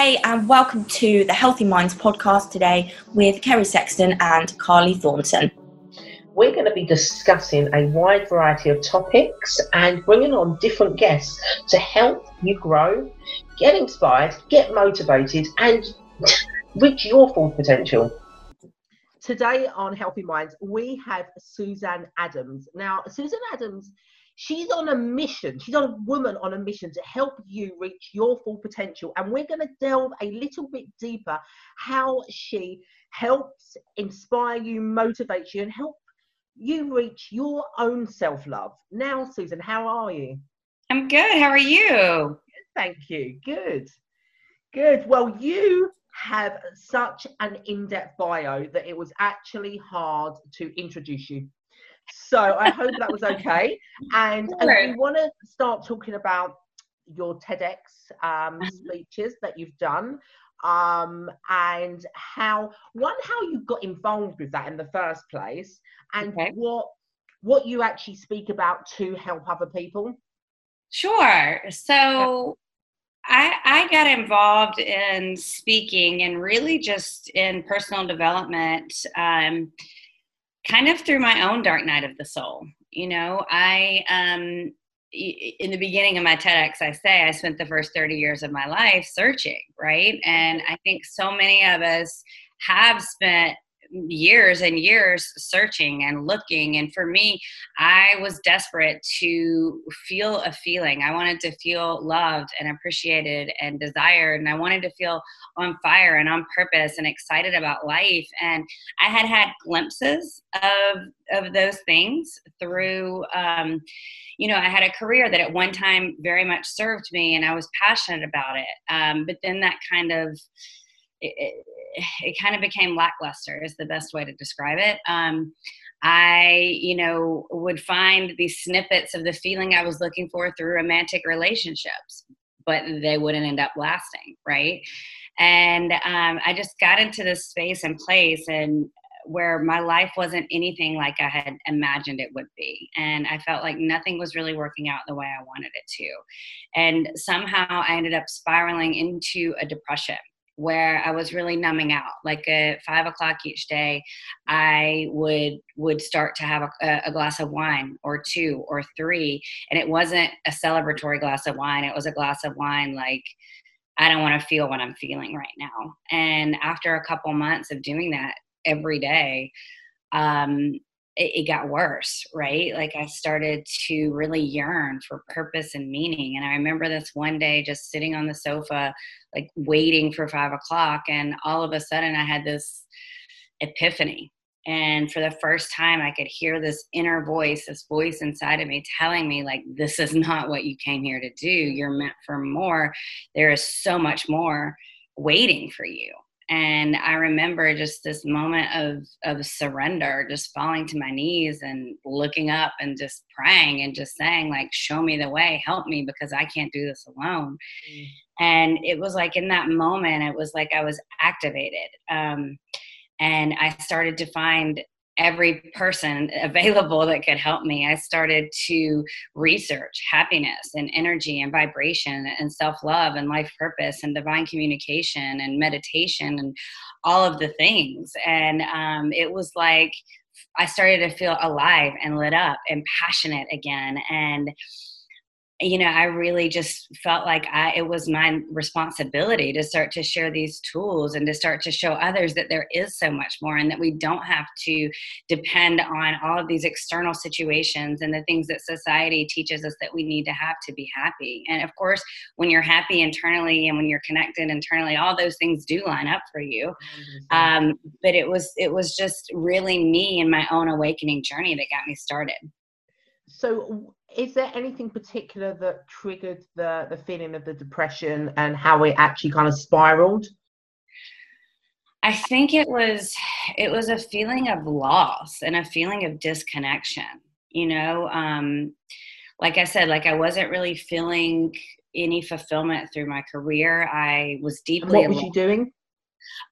Hey, and welcome to the Healthy Minds podcast today with Kerry Sexton and Carly Thornton. We're going to be discussing a wide variety of topics and bringing on different guests to help you grow, get inspired, get motivated, and reach your full potential. Today on Healthy Minds, we have Suzanne Adams. Now, Suzanne Adams She's on a mission. She's on a woman on a mission to help you reach your full potential. And we're going to delve a little bit deeper how she helps inspire you, motivate you, and help you reach your own self love. Now, Susan, how are you? I'm good. How are you? Thank you. Good. Good. Well, you have such an in depth bio that it was actually hard to introduce you. So I hope that was okay. And, and we want to start talking about your TEDx um, mm-hmm. speeches that you've done um, and how one how you got involved with that in the first place and okay. what what you actually speak about to help other people sure so I, I got involved in speaking and really just in personal development um, kind of through my own dark night of the soul. You know, I um in the beginning of my TEDx, I say I spent the first 30 years of my life searching, right? And I think so many of us have spent years and years searching and looking. And for me, I was desperate to feel a feeling. I wanted to feel loved and appreciated and desired. And I wanted to feel on fire and on purpose and excited about life. And I had had glimpses of, of those things through, um, you know, I had a career that at one time very much served me and I was passionate about it. Um, but then that kind of, it kind of became lackluster is the best way to describe it um, i you know would find these snippets of the feeling i was looking for through romantic relationships but they wouldn't end up lasting right and um, i just got into this space and place and where my life wasn't anything like I had imagined it would be. And I felt like nothing was really working out the way I wanted it to. And somehow I ended up spiraling into a depression where I was really numbing out. Like at five o'clock each day, I would would start to have a, a, glass of wine or two or three, and it wasn't a celebratory glass of wine. It was a glass of wine like I don't want to feel what I'm feeling right now. And after a couple months of doing that every day, um, it, it, got worse, right? Like I started to really yearn for purpose and meaning. And I remember this one day just sitting on the sofa, like waiting for five o'clock. And all of a sudden I had this epiphany. And for the first time, I could hear this inner voice, this voice inside of me telling me, like, this is not what you came here to do. You're meant for more. There is so much more waiting for you and i remember just this moment of of surrender just falling to my knees and looking up and just praying and just saying like show me the way help me because i can't do this alone mm. and it was like in that moment it was like i was activated um, and i started to find every person available that could help me. I started to research happiness and energy and vibration and self love and life purpose and divine communication and meditation and all of the things. And um, it was like I started to feel alive and lit up and passionate again. And you know, I really just felt like I, it was my responsibility to start to share these tools and to start to show others that there is so much more and that we don't have to depend on all of these external situations and the things that society teaches us that we need to have to be happy. And of course, when you're happy internally and when you're connected internally, all those things do line up for you. Um, but it was it was just really me and my own awakening journey that got me started. So is there anything particular that triggered the the feeling of the depression and how it actually kind of spiraled? I think it was it was a feeling of loss and a feeling of disconnection you know um like i said like i wasn't really feeling any fulfillment through my career. I was deeply what was you doing?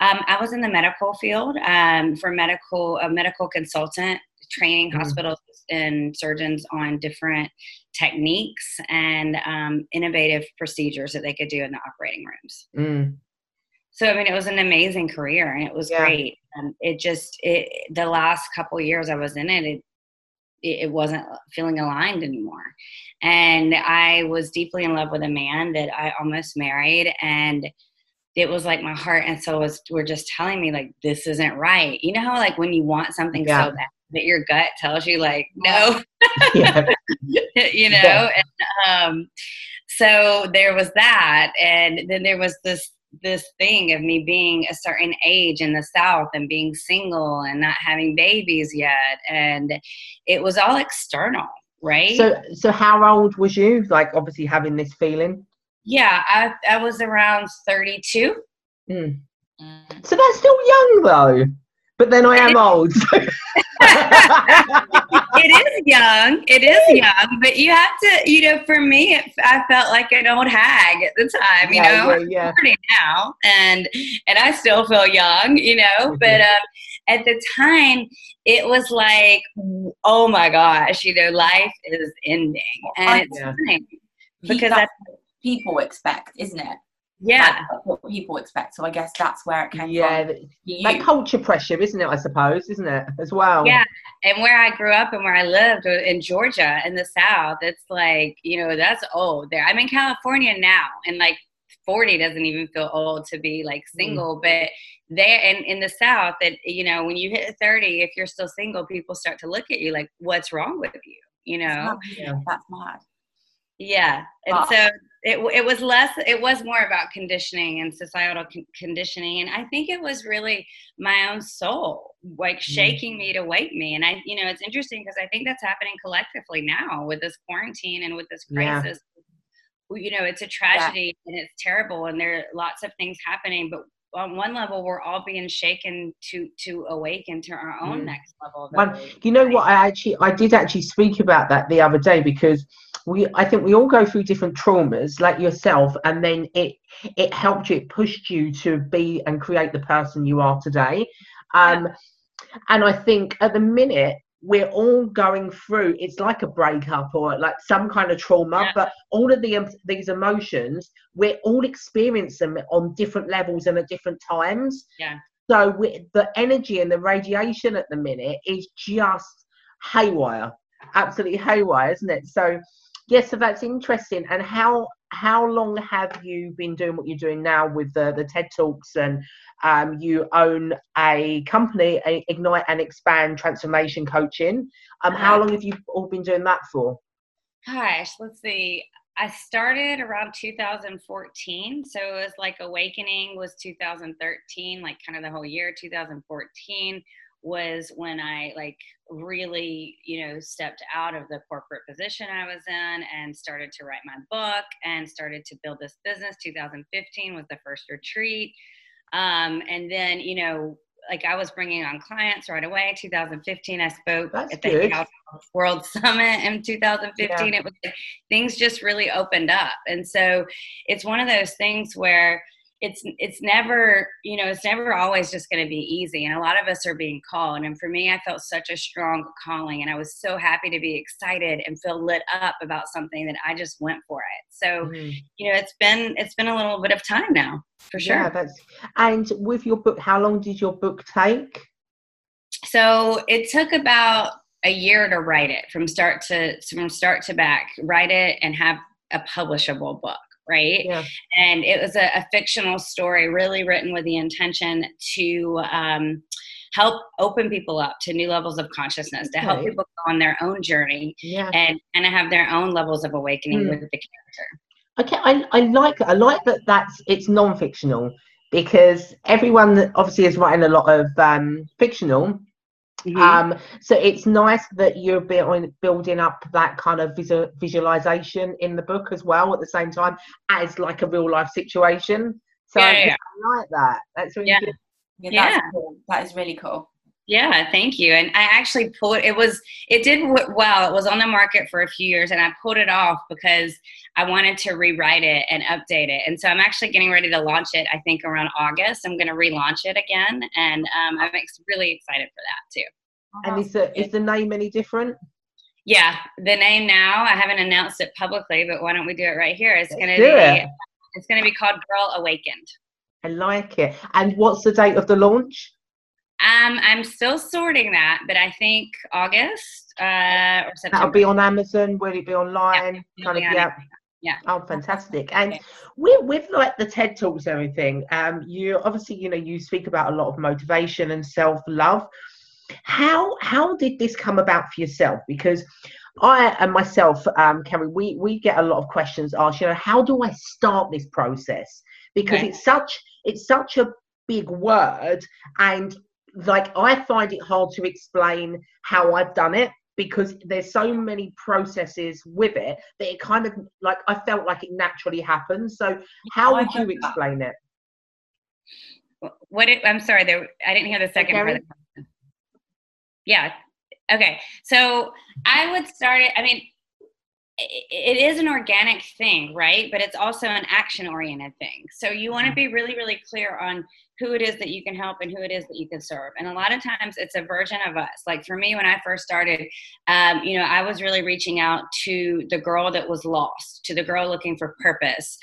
Um, I was in the medical field um, for medical a medical consultant, training mm-hmm. hospitals and surgeons on different techniques and um, innovative procedures that they could do in the operating rooms. Mm. so I mean, it was an amazing career and it was Yeah. great. And it just it the last couple years I was in it, it it it wasn't feeling aligned anymore. And I was deeply in love with a man that I almost married and it was like my heart and soul was were just telling me like this isn't right. You know how like when you want something Yeah. so bad that your gut tells you like no yeah. you know Yeah. and um so there was that and then there was this this thing of me being a certain age in the south and being single and not having babies yet and it was all external right So, so how old was you? Like, obviously having this feeling. yeah i i was around 32 Mm. So that's still young though. But then I am old. so- it is young it is young but you have to you know for me it, i felt like an old hag at the time you yeah, know yeah, yeah. 40 now and and i still feel young you know but Mhm. um, at the time it was like oh my gosh you know life is ending and it's Yeah. funny because that's that's what people expect, isn't it? Yeah That's what people expect. So I guess that's where it came Yeah, from. you. like culture pressure, isn't it? I suppose, isn't it, as well? Yeah. and where I grew up and where I lived uh, in Georgia in the South, it's like, you know, that's old there. I'm in California now and like 40 doesn't even feel old to be like mm. single, but there and in the South that, you know, when you hit 30, if you're still single, people start to look at you like, what's wrong with you? You know? Yeah. That's mad. Yeah. And so it, it was less, it was more about conditioning and societal con- conditioning. And I think it was really my own soul, like mm. shaking me to wake me. And I, you know, it's interesting because I think that's happening collectively now with this quarantine and with this crisis. We- You know, it's a tragedy and it's terrible and there are lots of things happening, but on one level, we're all being shaken to to awaken to our own Mm. next level. Of One- You know what? I actually, I did actually speak about that the other day because we, I think we all go through different traumas, like yourself, and then it, it helped you, it pushed you to be and create the person you are today. Um, and I think at the minute we're all going through. It's like a breakup or like some kind of trauma, Yeah. but all of the em- these emotions, we're all experiencing them on different levels and at different times. Yeah. So we, the energy and the radiation at the minute is just haywire, absolutely haywire, isn't it? So, yes, so that's interesting. And how how long have you been doing what you're doing now with the the TED Talks and um, you own a company, a Ignite and Expand Transformation Coaching. Um, how Uh-huh. long have you all been doing that for? Gosh, let's see. I started around 2014. So it was like Awakening was 2013, like kind of the whole year. 2014 was when I like really, you know, stepped out of the corporate position I was in and started to write my book and started to build this business. 2015 was the first retreat. Um, and then, you know, like I was bringing on clients right away. 2015, I spoke That's at the good. World Summit in 2015. It was like, things just really opened up, and so it's one of those things where it's it's never you know it's never always just going to be easy and a lot of us are being called and for me i felt such a strong calling and i was so happy to be excited and feel lit up about something that i just went for it so Mhm. you know it's been it's been a little bit of time now for sure Yeah, that's and with your book, how long did your book take? So it took about a year to write it from start to from start to back, write it and have a publishable book, right? Yeah. And it was a, a fictional story, really written with the intention to um, help open people up to new levels of consciousness, to help Okay. people go on their own journey Yeah. and and have their own levels of awakening Mm. with the character. Okay, I, I like I like that that's it's non-fictional because everyone that obviously is writing a lot of um, fictional. Um, so it's nice that you're building building up that kind of visual, visualization in the book as well at the same time as like a real life situation. So Yeah, I, yeah, I like that. That's really Yeah. good. Yeah, that's Yeah. cool. That is really cool. Yeah, thank you. And I actually pulled it was it did well. It was on the market for a few years, and I pulled it off because I wanted to rewrite it and update it. And so I'm actually getting ready to launch it. I think around August, I'm going to relaunch it again, and um, I'm ex- really excited for that too. And is the is the name any different? Yeah, the name now I haven't announced it publicly, but why don't we do it right here? It's going to be it. it's going to be called Girl Awakened. I like it. And what's the date of the launch? Um, I'm still sorting that, but I think August uh, or September. That'll be on Amazon. Will it be online? Yeah, kind of, on yeah. Yeah. Oh, fantastic! And with, with like the TED talks and everything, um, you obviously you know you speak about a lot of motivation and self love. How how did this come about for yourself? Because I and myself, um, Kerry, we we get a lot of questions asked. You know, how do I start this process? Because it's such it's such a big word, and like I find it hard to explain how I've done it because there's so many processes with it that it kind of like I felt like it naturally happened. So how would you explain it? What? Did, I'm sorry. There, I didn't hear the second part. Of the question. Yeah. Okay. So I would start it. I mean, it is an organic thing, right? But it's also an action-oriented thing. So you want to be really, really clear on who it is that you can help and who it is that you can serve. And a lot of times it's a version of us. Like for me, when I first started, um, you know, I was really reaching out to the girl that was lost, to the girl looking for purpose,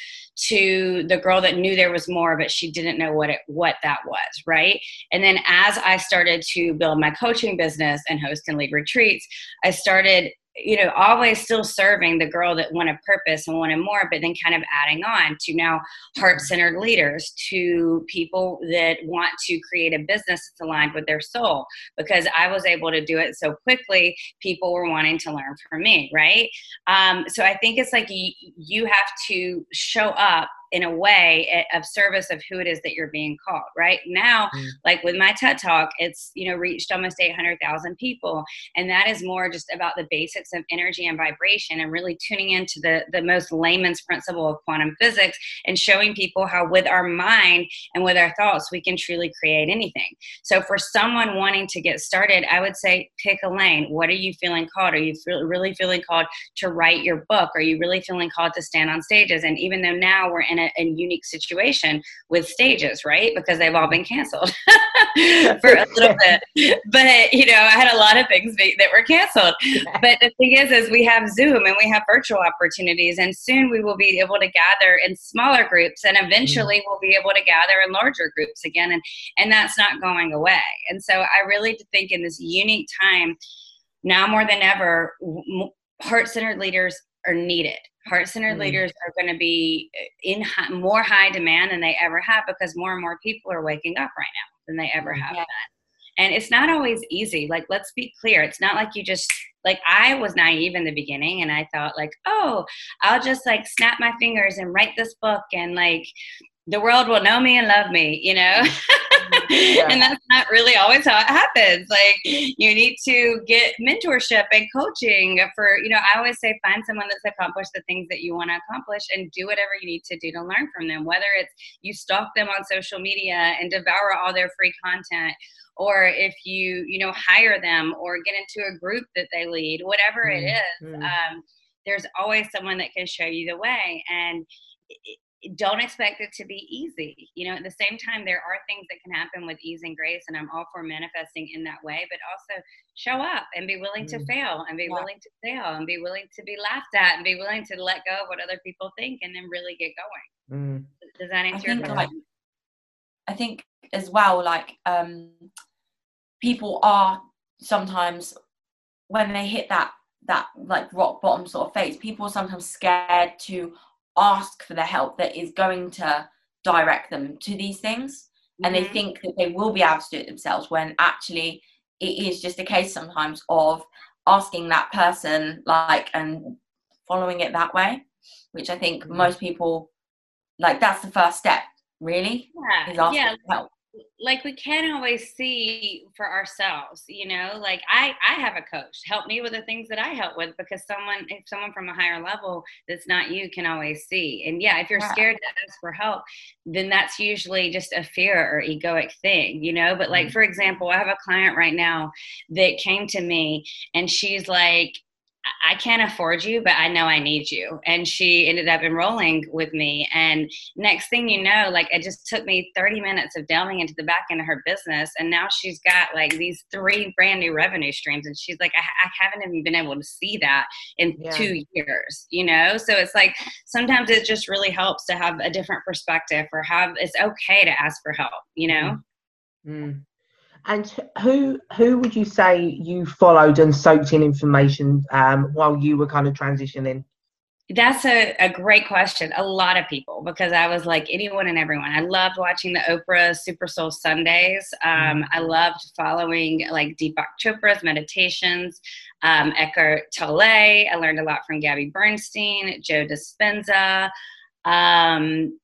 to the girl that knew there was more, but she didn't know what it what that was, right? And then as I started to build my coaching business and host and lead retreats, I started you know always still serving the girl that wanted purpose and wanted more but then kind of adding on to now heart-centered leaders to people that want to create a business that's aligned with their soul. Because i was able to do it so quickly people were wanting to learn from me right? Um, so i think it's like you have to show up in a way eh, of service of who it is that you're being called right? Now Mm. like with my ted talk it's you know reached almost 800000 people and that is more just about the basics of energy and vibration and really tuning into the the most layman's principle of quantum physics and showing people how with our mind and with our thoughts we can truly create anything. So for someone wanting to get started i would say pick a lane. What are you feeling called? Are you feel, really feeling called to write your book? Are you really feeling called to stand on stages? And even though now we're in a, a unique situation with stages right? Because they've all been canceled for a little bit. But you know i had a lot of things be- that were canceled. But the thing is is we have zoom and we have virtual opportunities and soon we will be able to gather in smaller groups and eventually we'll be able to gather in larger groups again and and that's not going away. And so i really think in this unique time now more than ever heart-centered leaders are needed heart-centered Mm. leaders are going to be in high, more high demand than they ever have because more and more people are waking up right now than they ever have Yeah. been and it's not always easy like let's be clear it's not like you just like i was naive in the beginning and i thought like oh i'll just like snap my fingers and write this book and like the world will know me and love me you know Yeah. and that's not really always how it happens like you need to get mentorship and coaching for you know i always say find someone that's accomplished the things that you want to accomplish and do whatever you need to do to learn from them whether it's you stalk them on social media and devour all their free content or if you you know hire them or get into a group that they lead whatever it Mm, is mm. um, there's always someone that can show you the way and it- don't expect it to be easy you know at the same time there are things that can happen with ease and grace and i'm all for manifesting in that way but also show up and be willing to Mm. fail and be Yeah. willing to fail and be willing to be laughed at and be willing to let go of what other people think and then really get going Mm. does that answer your think, question like, I think as well, like um, people are sometimes when they hit that that like rock bottom sort of phase, people are sometimes scared to ask for the help that is going to direct them to these things, and they Mhm. think that they will be able to do it themselves when actually it is just a case sometimes of asking that person like and following it that way, which I think Mhm. most people like that's the first step really is yeah asking yeah for help. Like we can't always see for ourselves you know like i i have a coach help me with the things that i help with because someone if someone from a higher level that's not you can always see and yeah if you're Yeah. scared to ask for help then that's usually just a fear or egoic thing you know but like Mhm. for example i have a client right now that came to me and she's like I can't afford you, but I know I need you. And she ended up enrolling with me. And next thing you know, like it just took me 30 minutes of delving into the back end of her business. And now she's got like these three brand new revenue streams. And she's like, I, I haven't even been able to see that in yeah. two years, you know? So it's like sometimes it just really helps to have a different perspective or have it's okay to ask for help, you know? Mm. And who who would you say you followed and soaked in information um, while you were kind of transitioning? That's a, a great question. A lot of people, because I was like anyone and everyone. I loved watching the Oprah Super Soul Sundays. Um, I mm-hmm. loved following like Deepak Chopra's meditations, um, Eckhart Tolle. I learned a lot from Gabby Bernstein, Joe Dispenza. Um,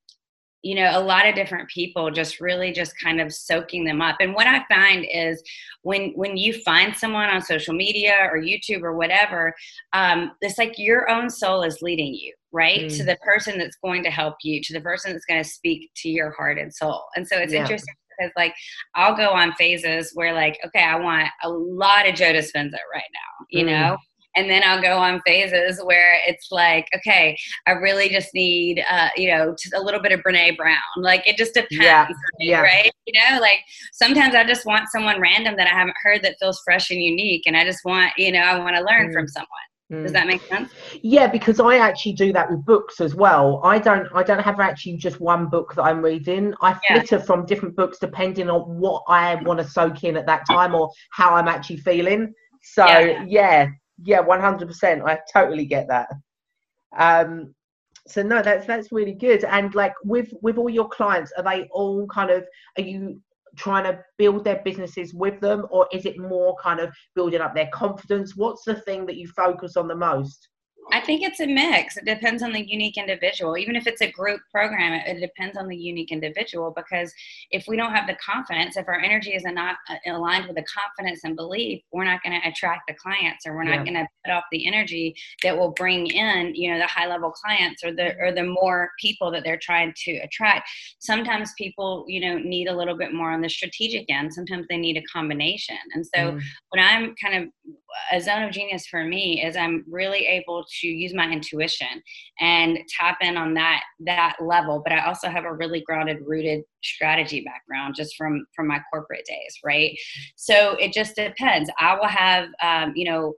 you know a lot of different people just really just kind of soaking them up and what i find is when when you find someone on social media or youtube or whatever um, it's like your own soul is leading you right mm. to the person that's going to help you to the person that's going to speak to your heart and soul and so it's yeah. interesting because like I'll go on phases where like okay I want a lot of Joe Dispenza right now you mm. know and then I'll go on phases where it's like, okay, I really just need, uh, you know, a little bit of Brene Brown. Like it just depends, yeah. Me, yeah. right? You know, like sometimes I just want someone random that I haven't heard that feels fresh and unique, and I just want, you know, I want to learn mm. from someone. Does mm. that make sense? Yeah, because I actually do that with books as well. I don't I don't have actually just one book that I'm reading. I flitter from different books depending on what I want to soak in at that time or how I'm actually feeling. So yeah, yeah yeah, one hundred percent. I totally get that. Um, so no, that's that's really good. And like with with all your clients, are they all kind of? Are you trying to build their businesses with them, or is it more kind of building up their confidence? What's the thing that you focus on the most? I think it's a mix. It depends on the unique individual. Even if it's a group program, it, it, depends on the unique individual because if we don't have the confidence, if our energy is not uh, aligned with the confidence and belief, we're not going to attract the clients or we're not yeah. going to put off the energy that will bring in, you know, the high level clients or the or the more people that they're trying to attract. Sometimes people, you know, need a little bit more on the strategic end. Sometimes they need a combination. And so mm. when I'm kind of a zone of genius for me is I'm really able to use my intuition and tap in on that that level. But I also have a really grounded, rooted strategy background just from from my corporate days, right? So it just depends. I will have, um, you know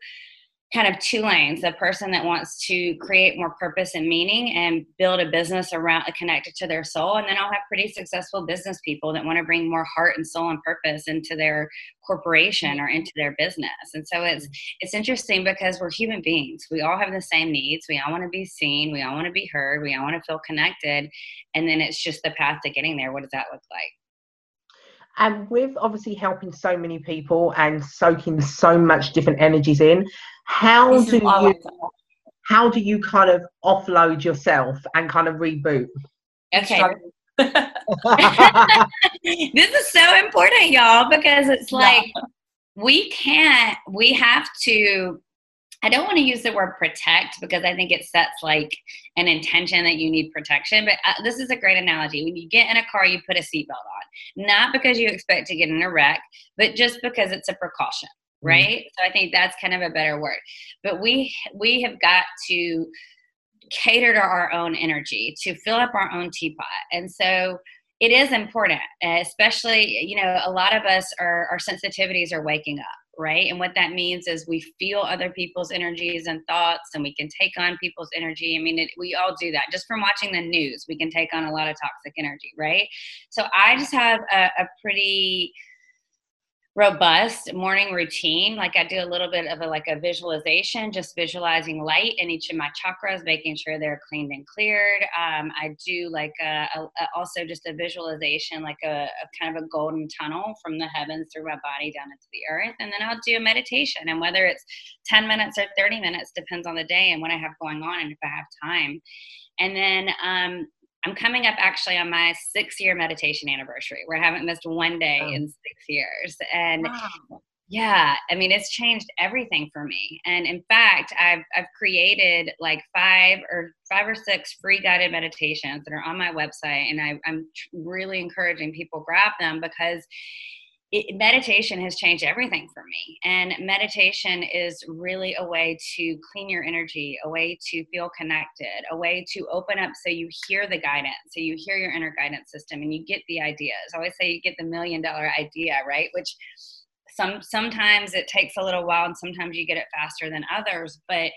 kind of two lanes the person that wants to create more purpose and meaning and build a business around uh, connected to their soul and then i'll have pretty successful business people that want to bring more heart and soul and purpose into their corporation or into their business. And so it's it's interesting because we're human beings. We all have the same needs. We all want to be seen. We all want to be heard. We all want to feel connected. And then it's just the path to getting there. What does that look like and with obviously helping so many people and soaking so much different energies in how this do you how do you kind of offload yourself and kind of reboot? Okay. This is so important y'all because it's like yeah. we can't we have to I don't want to use the word protect because I think it sets like an intention that you need protection. But uh, this is a great analogy. When you get in a car, you put a seatbelt on, not because you expect to get in a wreck, but just because it's a precaution, mm-hmm. right? So I think that's kind of a better word. But we we have got to cater to our own energy to fill up our own teapot, and so it is important, especially you know a lot of us are our sensitivities are waking up right? And what that means is we feel other people's energies and thoughts, and we can take on people's energy. I mean, it, we all do that. Just from watching the news, we can take on a lot of toxic energy, right? So I just have a, a pretty robust morning routine. Like i do a little bit of a like a visualization just visualizing light in each of my chakras making sure they're cleaned and cleared. Um, i do like a, a, also just a visualization like a, a, kind of a golden tunnel from the heavens through my body down into the earth. And then i'll do a meditation and whether it's 10 minutes or 30 minutes depends on the day and what i have going on and if i have time. And then um, I'm coming up actually on my six year meditation anniversary where I haven't missed one day oh. in six years. And wow. yeah, I mean, it's changed everything for me. And in fact, I've, I've created like five or five or six free guided meditations that are on my website. And I, I'm really encouraging people grab them because it, meditation has changed everything for me. And meditation is really a way to clean your energy, a way to feel connected, a way to open up so you hear the guidance, so you hear your inner guidance system and you get the ideas. I always say you get the million dollar idea, right? Which some sometimes it takes a little while and sometimes you get it faster than others, but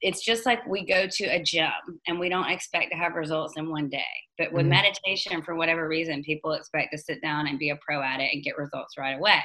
it's just like we go to a gym and we don't expect to have results in one day. But with mm-hmm. meditation, for whatever reason, people expect to sit down and be a pro at it and get results right away.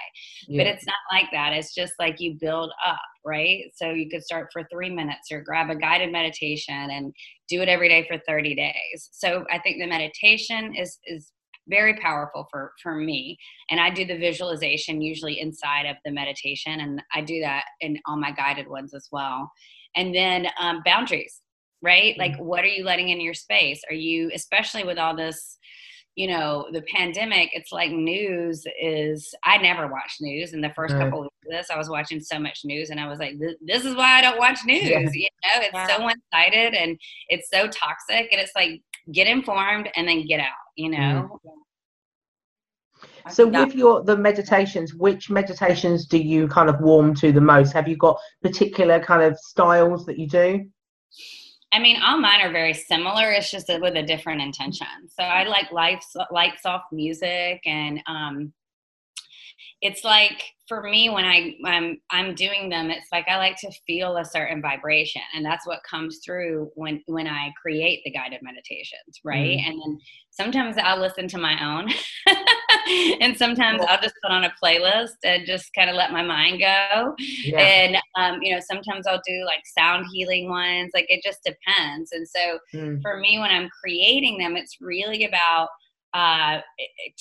Yeah. But it's not like that. It's just like you build up, right? So you could start for three minutes or grab a guided meditation and do it every day for 30 days. So I think the meditation is is very powerful for for me and i do the visualization usually inside of the meditation and i do that in all my guided ones as well and then um, boundaries right? Mm-hmm. like what are you letting in your space? Are you especially with all this you know the pandemic it's like news is i never watched news. In the first right. couple of this i was watching so much news and i was like this is why i don't watch news. Yeah. you know it's so one-sided and it's so toxic and it's like get informed and then get out you know So with your the meditations, which meditations do you kind of warm to the most? Have you got particular kind of styles that you do? I mean, all mine are very similar. It's just with a different intention. So I like light, light, soft music, and um, it's like for me when I I'm I'm doing them, it's like I like to feel a certain vibration, and that's what comes through when when I create the guided meditations, right? Mm. And then sometimes I'll listen to my own, and sometimes I'll just put on a playlist and just kind of let my mind go. Yeah. And um, you know, sometimes I'll do like sound healing ones. Like it just depends. And so mm. for me, when I'm creating them, it's really about uh,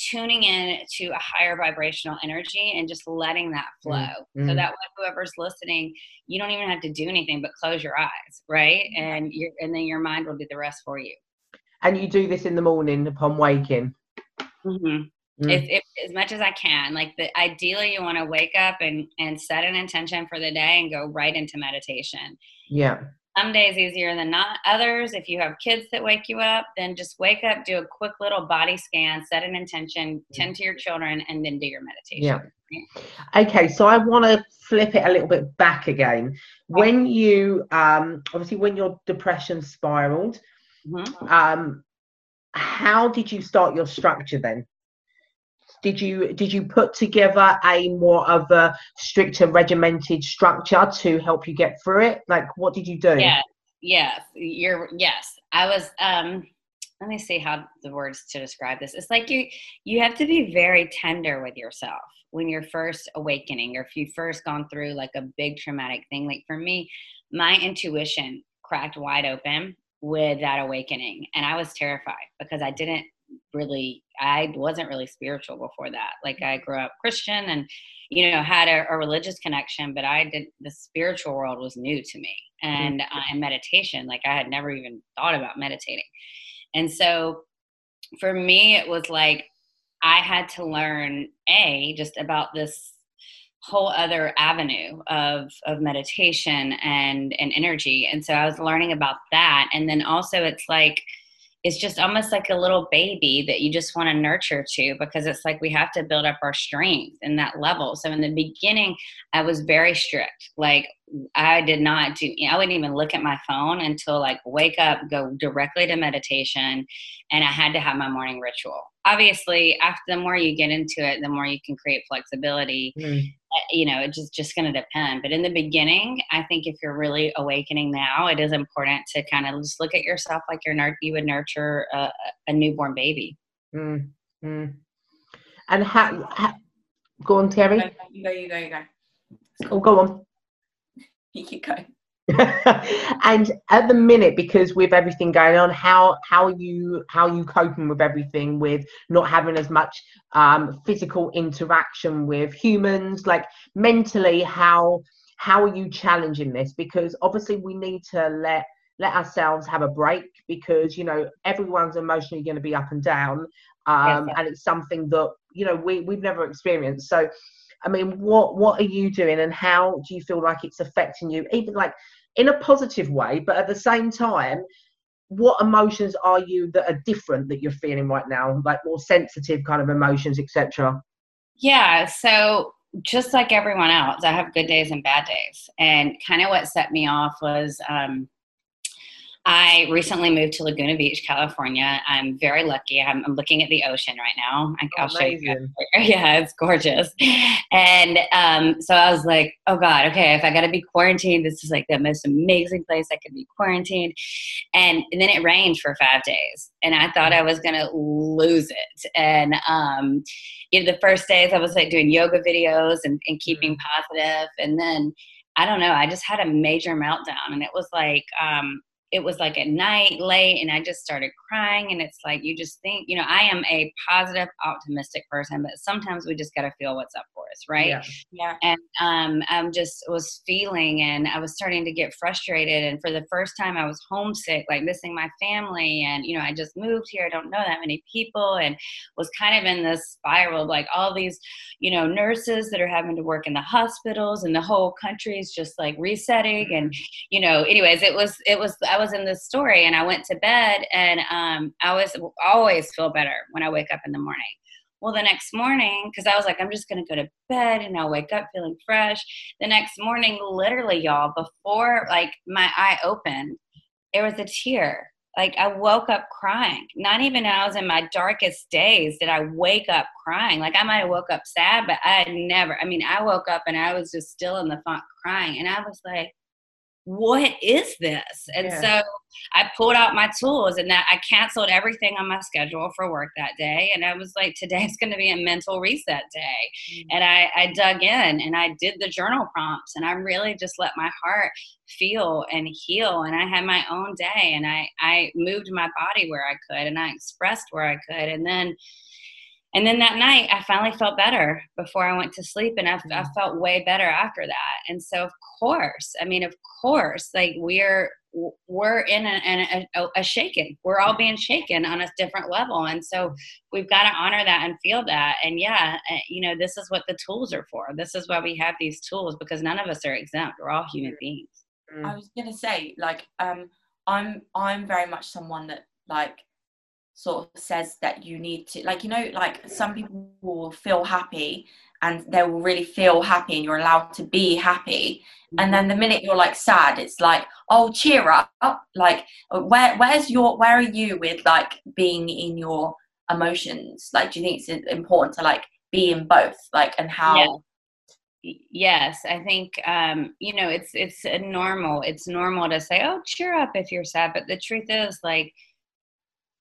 tuning in to a higher vibrational energy and just letting that mm, flow mm-hmm. so that way, whoever's listening you don't even have to do anything but close your eyes right and you and then your mind will do the rest for you and you do this in the morning upon waking mm-hmm. Mm. If, if, as much as I can. Like the ideally, you want to wake up and and set an intention for the day and go right into meditation. Yeah. Some days easier than not. Others, if you have kids that wake you up, then just wake up, do a quick little body scan, set an intention, tend to your children, and then do your meditation. Yeah. Okay, so I want to flip it a little bit back again. When you um obviously when your depression spiraled, mm-hmm. um how did you start your structure then? Did you did you put together a more of a stricter regimented structure to help you get through it? Like what did you do? Yeah yes you're yes. I was um let me see how the words to describe this. It's like you you have to be very tender with yourself when you're first awakening or if you've first gone through like a big traumatic thing. Like for me my intuition cracked wide open with that awakening and i was terrified because i didn't really i wasn't really spiritual before that. Like i grew up christian and you know had a, a religious connection but i did the spiritual world was new to me. And uh, and meditation like i had never even thought about meditating. And so for me it was like i had to learn a just about this whole other avenue of of meditation and and energy. And so i was learning about that. And then also it's like is just almost like a little baby that you just want to nurture to because it's like we have to build up our strength in that level. So in the beginning, I was very strict. Like I did not do, I wouldn't even look at my phone until like wake up, go directly to meditation, and I had to have my morning ritual. Obviously, after the more you get into it, the more you can create flexibility. Mm you know it's just just going to depend but in the beginning i think if you're really awakening now it is important to kind of just look at yourself like you're you would nurture a, a newborn baby. Mm-hmm. and how, how, go on terry. You go you go you go. Oh go on. You keep going and at the minute because with everything going on how how are you how are you coping with everything with not having as much um, physical interaction with humans? Like mentally how how are you challenging this? Because obviously we need to let let ourselves have a break because you know everyone's emotionally going to be up and down um, yes, and it's something that you know we, we've never experienced. So I mean, what what are you doing, and how do you feel like it's affecting you, even like in a positive way, but at the same time, what emotions are you that are different that you're feeling right now, like more sensitive kind of emotions, etc. Yeah. So just like everyone else, I have good days and bad days. And kind of what set me off was um, I recently moved to Laguna Beach, California. I'm very lucky. I'm, I'm looking at the ocean right now. I, will show you. Yeah, it's gorgeous. And um, so I was like, oh God, okay, if I got to be quarantined, this is like the most amazing place I could be quarantined. And, and then it rained for five days. And I thought I was going to lose it. And, um, you know, the first days I was like doing yoga videos and, and keeping mm-hmm. positive. And then I don't know, I just had a major meltdown. And it was like, um, it was like at night late and i just started crying and it's like you just think you know i am a positive optimistic person but sometimes we just got to feel what's up for us right yeah, yeah. and um i'm just was feeling and i was starting to get frustrated and for the first time i was homesick like missing my family and you know i just moved here i don't know that many people and was kind of in this spiral of like all these you know nurses that are having to work in the hospitals and the whole country is just like resetting and mm-hmm. you know anyways it was it was i was was in this story and I went to bed and um, I was always feel better when I wake up in the morning. Well, the next morning, because I was like, I'm just going to go to bed and I'll wake up feeling fresh. The next morning, literally, y'all, before like my eye opened, there was a tear. Like I woke up crying. Not even I was in my darkest days did I wake up crying. Like I might have woke up sad, but I had never. I mean, I woke up and I was just still in the funk crying, and I was like, what is this? And yeah. so I pulled out my tools and that I canceled everything on my schedule for work that day. And I was like, today's going to be a mental reset day. Mm-hmm. And I, I dug in and I did the journal prompts and I really just let my heart feel and heal. And I had my own day and I, I moved my body where I could and I expressed where I could. And then and then that night i finally felt better before i went to sleep and I, I, mm-hmm. felt way better after that. And so of course i mean of course like we're we're in a, a, a shaken we're all being shaken on a different level. And so we've got to honor that and feel that. And yeah eh, you know this is what the tools are for. This is why we have these tools because none of us are exempt. We're all human beings. I was gonna say like um i'm i'm very much someone that like sort of says that you need to like you know like some people will feel happy and they will really feel happy and you're allowed to be happy. And then the minute you're like sad it's like oh cheer up. Like where where's your where are you with like being in your emotions? Like do you think it's important to like be in both? Like and how yeah. yes i think um you know it's it's normal. It's normal to say oh cheer up if you're sad. But the truth is like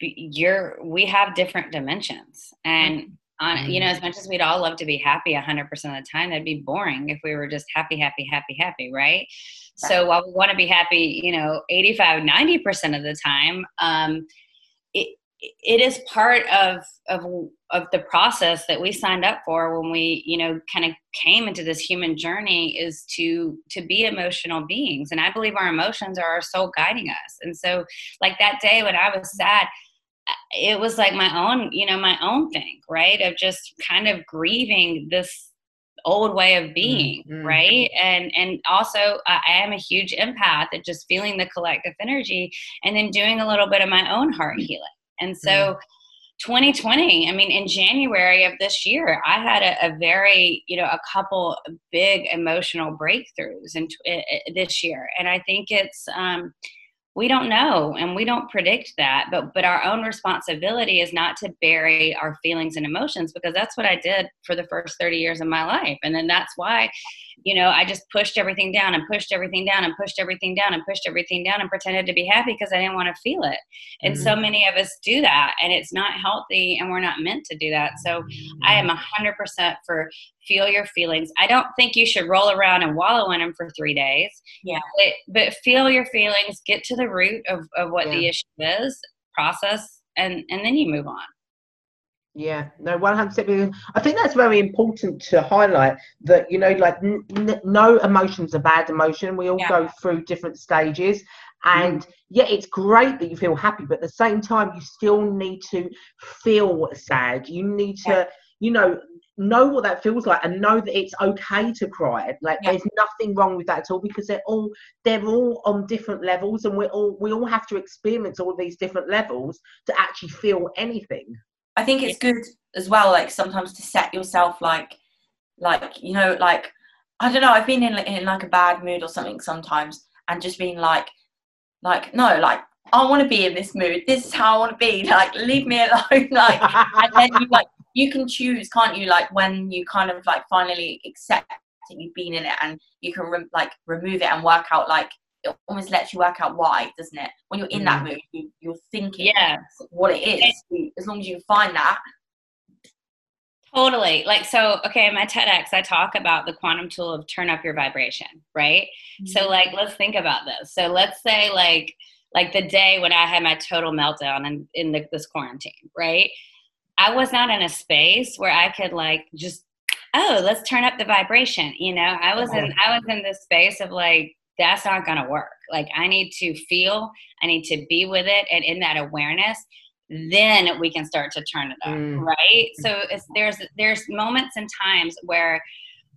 you're we have different dimensions. And on you know as much as we'd all love to be happy 100% of the time that'd be boring if we were just happy happy happy happy right, right. so while we want to be happy you know 85 90% of the time um it it is part of of of the process that we signed up for when we you know kind of came into this human journey is to to be emotional beings. And i believe our emotions are our soul guiding us. And so like that day when i was sad it was like my own you know my own thing right of just kind of grieving this old way of being mm-hmm. right and and also uh, i am a huge empath at just feeling the collective energy and then doing a little bit of my own heart mm. healing and so mm-hmm. 2020 i mean in january of this year i had a, a very you know a couple big emotional breakthroughs in, in, in this year and i think it's um we don't know and we don't predict that but but our own responsibility is not to bury our feelings and emotions because that's what i did for the first 30 years of my life. And then that's why you know i just pushed everything down and pushed everything down and pushed everything down and pushed everything down and pretended to be happy because i didn't want to feel it. And mm-hmm. so many of us do that and it's not healthy and we're not meant to do that. So i am 100% for feel your feelings. I don't think you should roll around and wallow in them for three days. Yeah. But, but feel your feelings, get to the root of, of what yeah. the issue is, process, and, and then you move on. Yeah, no, one hundred percent. I think that's very important to highlight that you know, like n- n- no emotion's a bad emotion. We all yeah. go through different stages, and mm. yeah, it's great that you feel happy, but at the same time, you still need to feel sad. You need to, yeah. you know, know what that feels like and know that it's okay to cry like yeah. there's nothing wrong with that at all because they're all they're all on different levels and we all we all have to experience all these different levels to actually feel anything I think it's good as well, like sometimes to set yourself like, like you know, like I don't know. I've been in in like a bad mood or something sometimes, and just being like, like no, like I want to be in this mood. This is how I want to be. Like leave me alone. like and then you like you can choose, can't you? Like when you kind of like finally accept that you've been in it, and you can re- like remove it and work out like it almost lets you work out why, doesn't it? When you're in that mm. mood, you, you're thinking Yeah. what it is. As long as you find that, Totally. Like, so, okay, my TEDx, I talk about the quantum tool of turn up your vibration, right? So, mm-hmm. like, let's think about this. So, let's say, like, like the day when I had my total meltdown in, in the, this quarantine, right? I was not in a space where I could, like, just, oh, let's turn up the vibration. You know, I was in, I was in this space of like, that's not going to work. Like, I need to feel, I need to be with it. And in that awareness, then we can start to turn it up Mm. right so it's there's there's moments and times where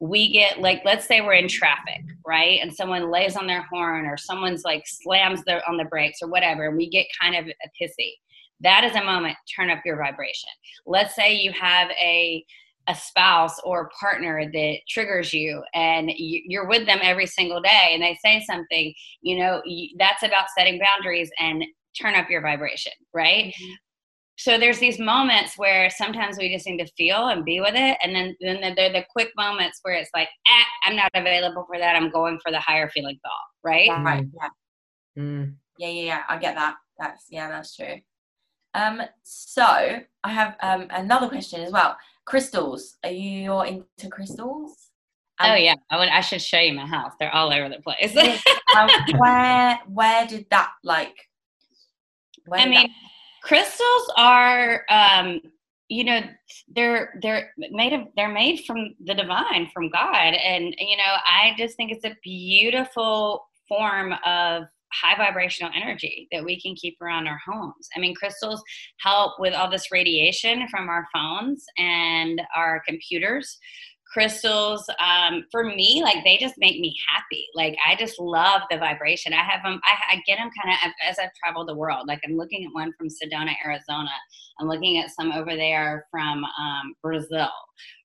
we get like let's say we're in traffic right and someone lays on their horn or someone's like slams their on the brakes or whatever and we get kind of pissy that is a moment turn up your vibration let's say you have a a spouse or partner that triggers you and you- you're with them every single day and they say something you know that's about setting boundaries and turn up your vibration right so there's these moments where sometimes we just need to feel and be with it and then then they're the quick moments where it's like eh, i'm not available for that i'm going for the higher feeling thought right right? Yeah, Mm. yeah, yeah, yeah. I get that. That's yeah, that's true. Um, so I have um another question as well. Crystals. Are you into crystals? oh yeah I, would, I should show you my house they're all over the place um, where where did that like? I mean, crystals are, um, you know, they're they're made of they're made from the divine, from God, and you know, I just think it's a beautiful form of high vibrational energy that we can keep around our homes. I mean, crystals help with all this radiation from our phones and our computers crystals um, for me like they just make me happy. Like i just love the vibration. I have them i, I get them kind of as i've traveled the world. Like i'm looking at one from sedona arizona. I'm looking at some over there from um, brazil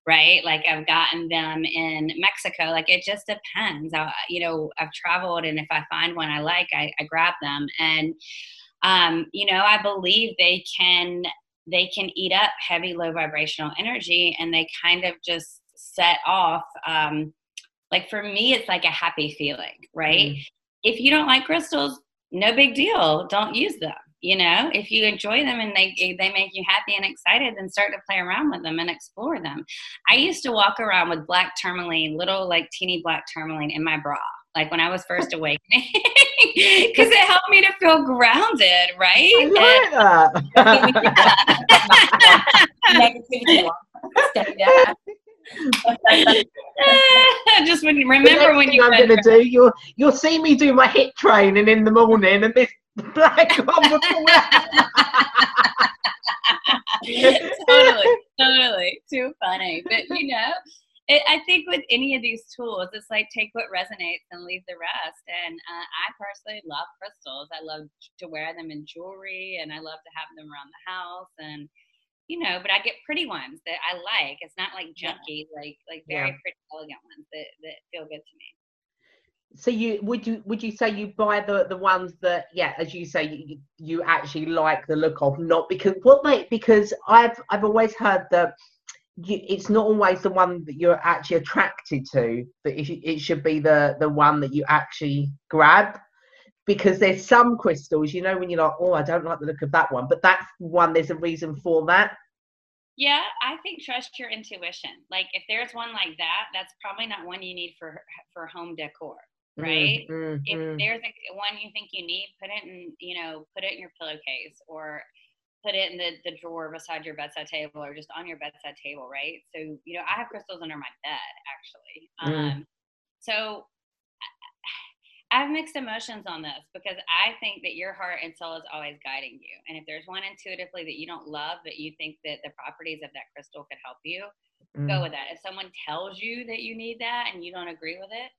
right? Like i've gotten them in mexico. Like it just depends. I, you know i've traveled and if i find one i like i, I grab them. And um, you know i believe they can they can eat up heavy low vibrational energy and they kind of just set off um, like for me it's like a happy feeling right? If you don't like crystals no big deal. Don't use them you know? If you enjoy them and they they make you happy and excited then start to play around with them and explore them. I used to walk around with black tourmaline little like teeny black tourmaline in my bra like when i was first awakening because it helped me to feel grounded right? I like that. negativity one? Just when The remember when you I'm gonna do, you'll you'll see me do my HIIT training in the morning, and this black one will come out. totally, totally. Too funny. But you know, it, I think with any of these tools, it's like take what resonates and leave the rest. And uh, I personally love crystals. I love to wear them in jewelry, and I love to have them around the house. And you know, but I get pretty ones that I like. It's not like Yeah. junky, like like very Yeah. pretty, elegant ones that that feel good to me. So you would you would you say you buy the the ones that yeah, as you say, you, you actually like the look of, not because what mate because I've I've always heard that. You, it's not always the one that you're actually attracted to, but if it should be the the one that you actually grab, because there's some crystals, you know, when you're like, oh, I don't like the look of that one, but that's one. There's a reason for that. Yeah, I think trust your intuition. Like if there's one like that, that's probably not one you need for for home decor. Right. mm, if mm. there's a one you think you need, put it in, you know, put it in your pillowcase or put it in the, the drawer beside your bedside table or just on your bedside table, right? So, you know, I have crystals under my bed actually. Mm. Um, so I have mixed emotions on this because I think that your heart and soul is always guiding you. And if there's one intuitively that you don't love, but you think that the properties of that crystal could help you, Mm, go with that. If someone tells you that you need that and you don't agree with it,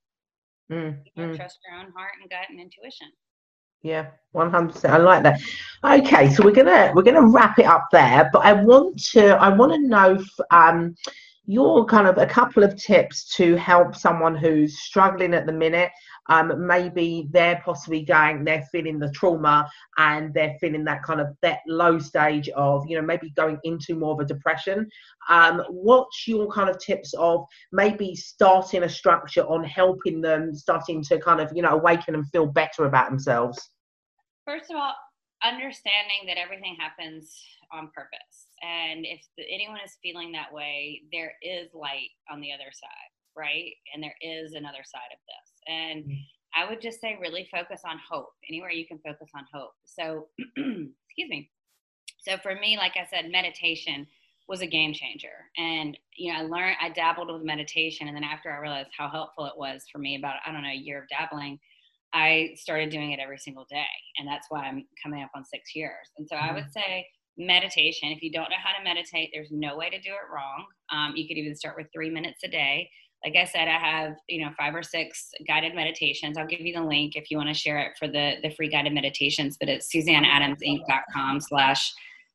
mm, you know, mm. trust your own heart and gut and intuition. Yeah, one hundred percent. I like that. Okay, so we're gonna we're gonna wrap it up there, but I want to I want to know f- um your kind of a couple of tips to help someone who's struggling at the minute. Um, maybe they're possibly going, they're feeling the trauma and they're feeling that kind of that low stage of, you know, maybe going into more of a depression. Um, what's your kind of tips of maybe starting a structure on helping them starting to kind of, you know, awaken and feel better about themselves? First of all, understanding that everything happens on purpose. And if the, anyone is feeling that way, there is light on the other side, right? And there is another side of this. And mm. I would just say really focus on hope, anywhere you can focus on hope. So, excuse me. So for me, like I said, meditation was a game changer. And, you know, I learned, I dabbled with meditation. And then after I realized how helpful it was for me, about, I don't know, a year of dabbling, I started doing it every single day. And that's why I'm coming up on six years. And so I would mm-hmm. say meditation. If you don't know how to meditate, there's no way to do it wrong. Um, you could even start with three minutes a day. Like I said, I have you know five or six guided meditations. I'll give you the link if you want to share it for the the free guided meditations. But it's SuzanneAdamsinc.com slash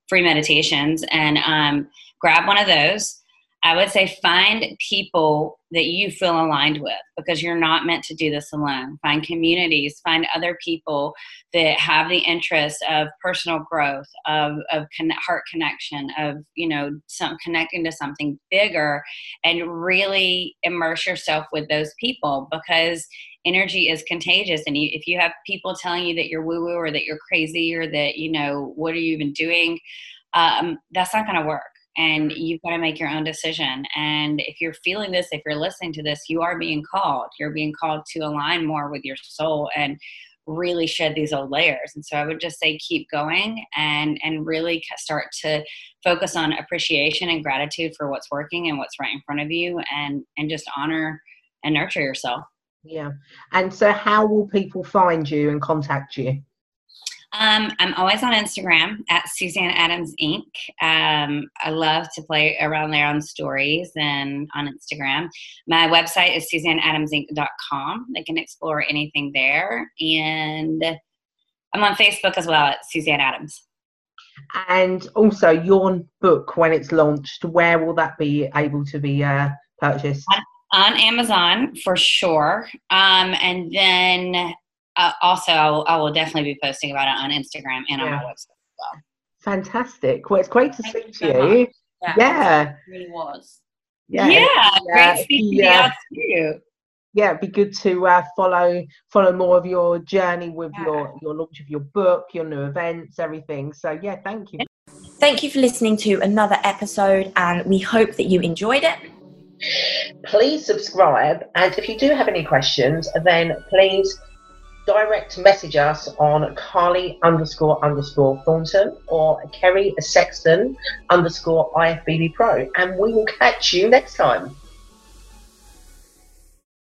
free meditations and um, grab one of those I would say find people that you feel aligned with because you're not meant to do this alone. Find communities, find other people that have the interest of personal growth, of, of con- heart connection, of, you know, some connecting to something bigger and really immerse yourself with those people because energy is contagious. And you, if you have people telling you that you're woo woo or that you're crazy or that, you know, what are you even doing? Um, that's not going to work and you've got to make your own decision. And if you're feeling this, if you're listening to this, you are being called. You're being called to align more with your soul and really shed these old layers. And so I would just say keep going and and really start to focus on appreciation and gratitude for what's working and what's right in front of you and and just honor and nurture yourself. Yeah. And so how will people find you and contact you? Um, I'm always on Instagram at Suzanne Adams Inc. Um, I love to play around there on stories and on Instagram. My website is SuzanneAdamsInc.com. They can explore anything there. And I'm on Facebook as well at Suzanne Adams. And also, your book, when it's launched, where will that be able to be uh, purchased? On, on Amazon for sure. Um, and then uh, also I will, I will, definitely be posting about it on Instagram and yeah. on my website as well. Fantastic. Well, it's great to Thank speak you to you. Yeah. yeah. It really was. Yeah, yeah, yeah. great speaking yeah. to you. Yeah, it'd be good to uh, follow follow more of your journey with yeah. your your launch of your book, your new events, everything. So yeah, thank you. Thank you for listening to another episode, and we hope that you enjoyed it. Please subscribe, and if you do have any questions, then please direct message us on Carly underscore underscore Thornton or Kerry Sexton underscore IFBB Pro, and we will catch you next time.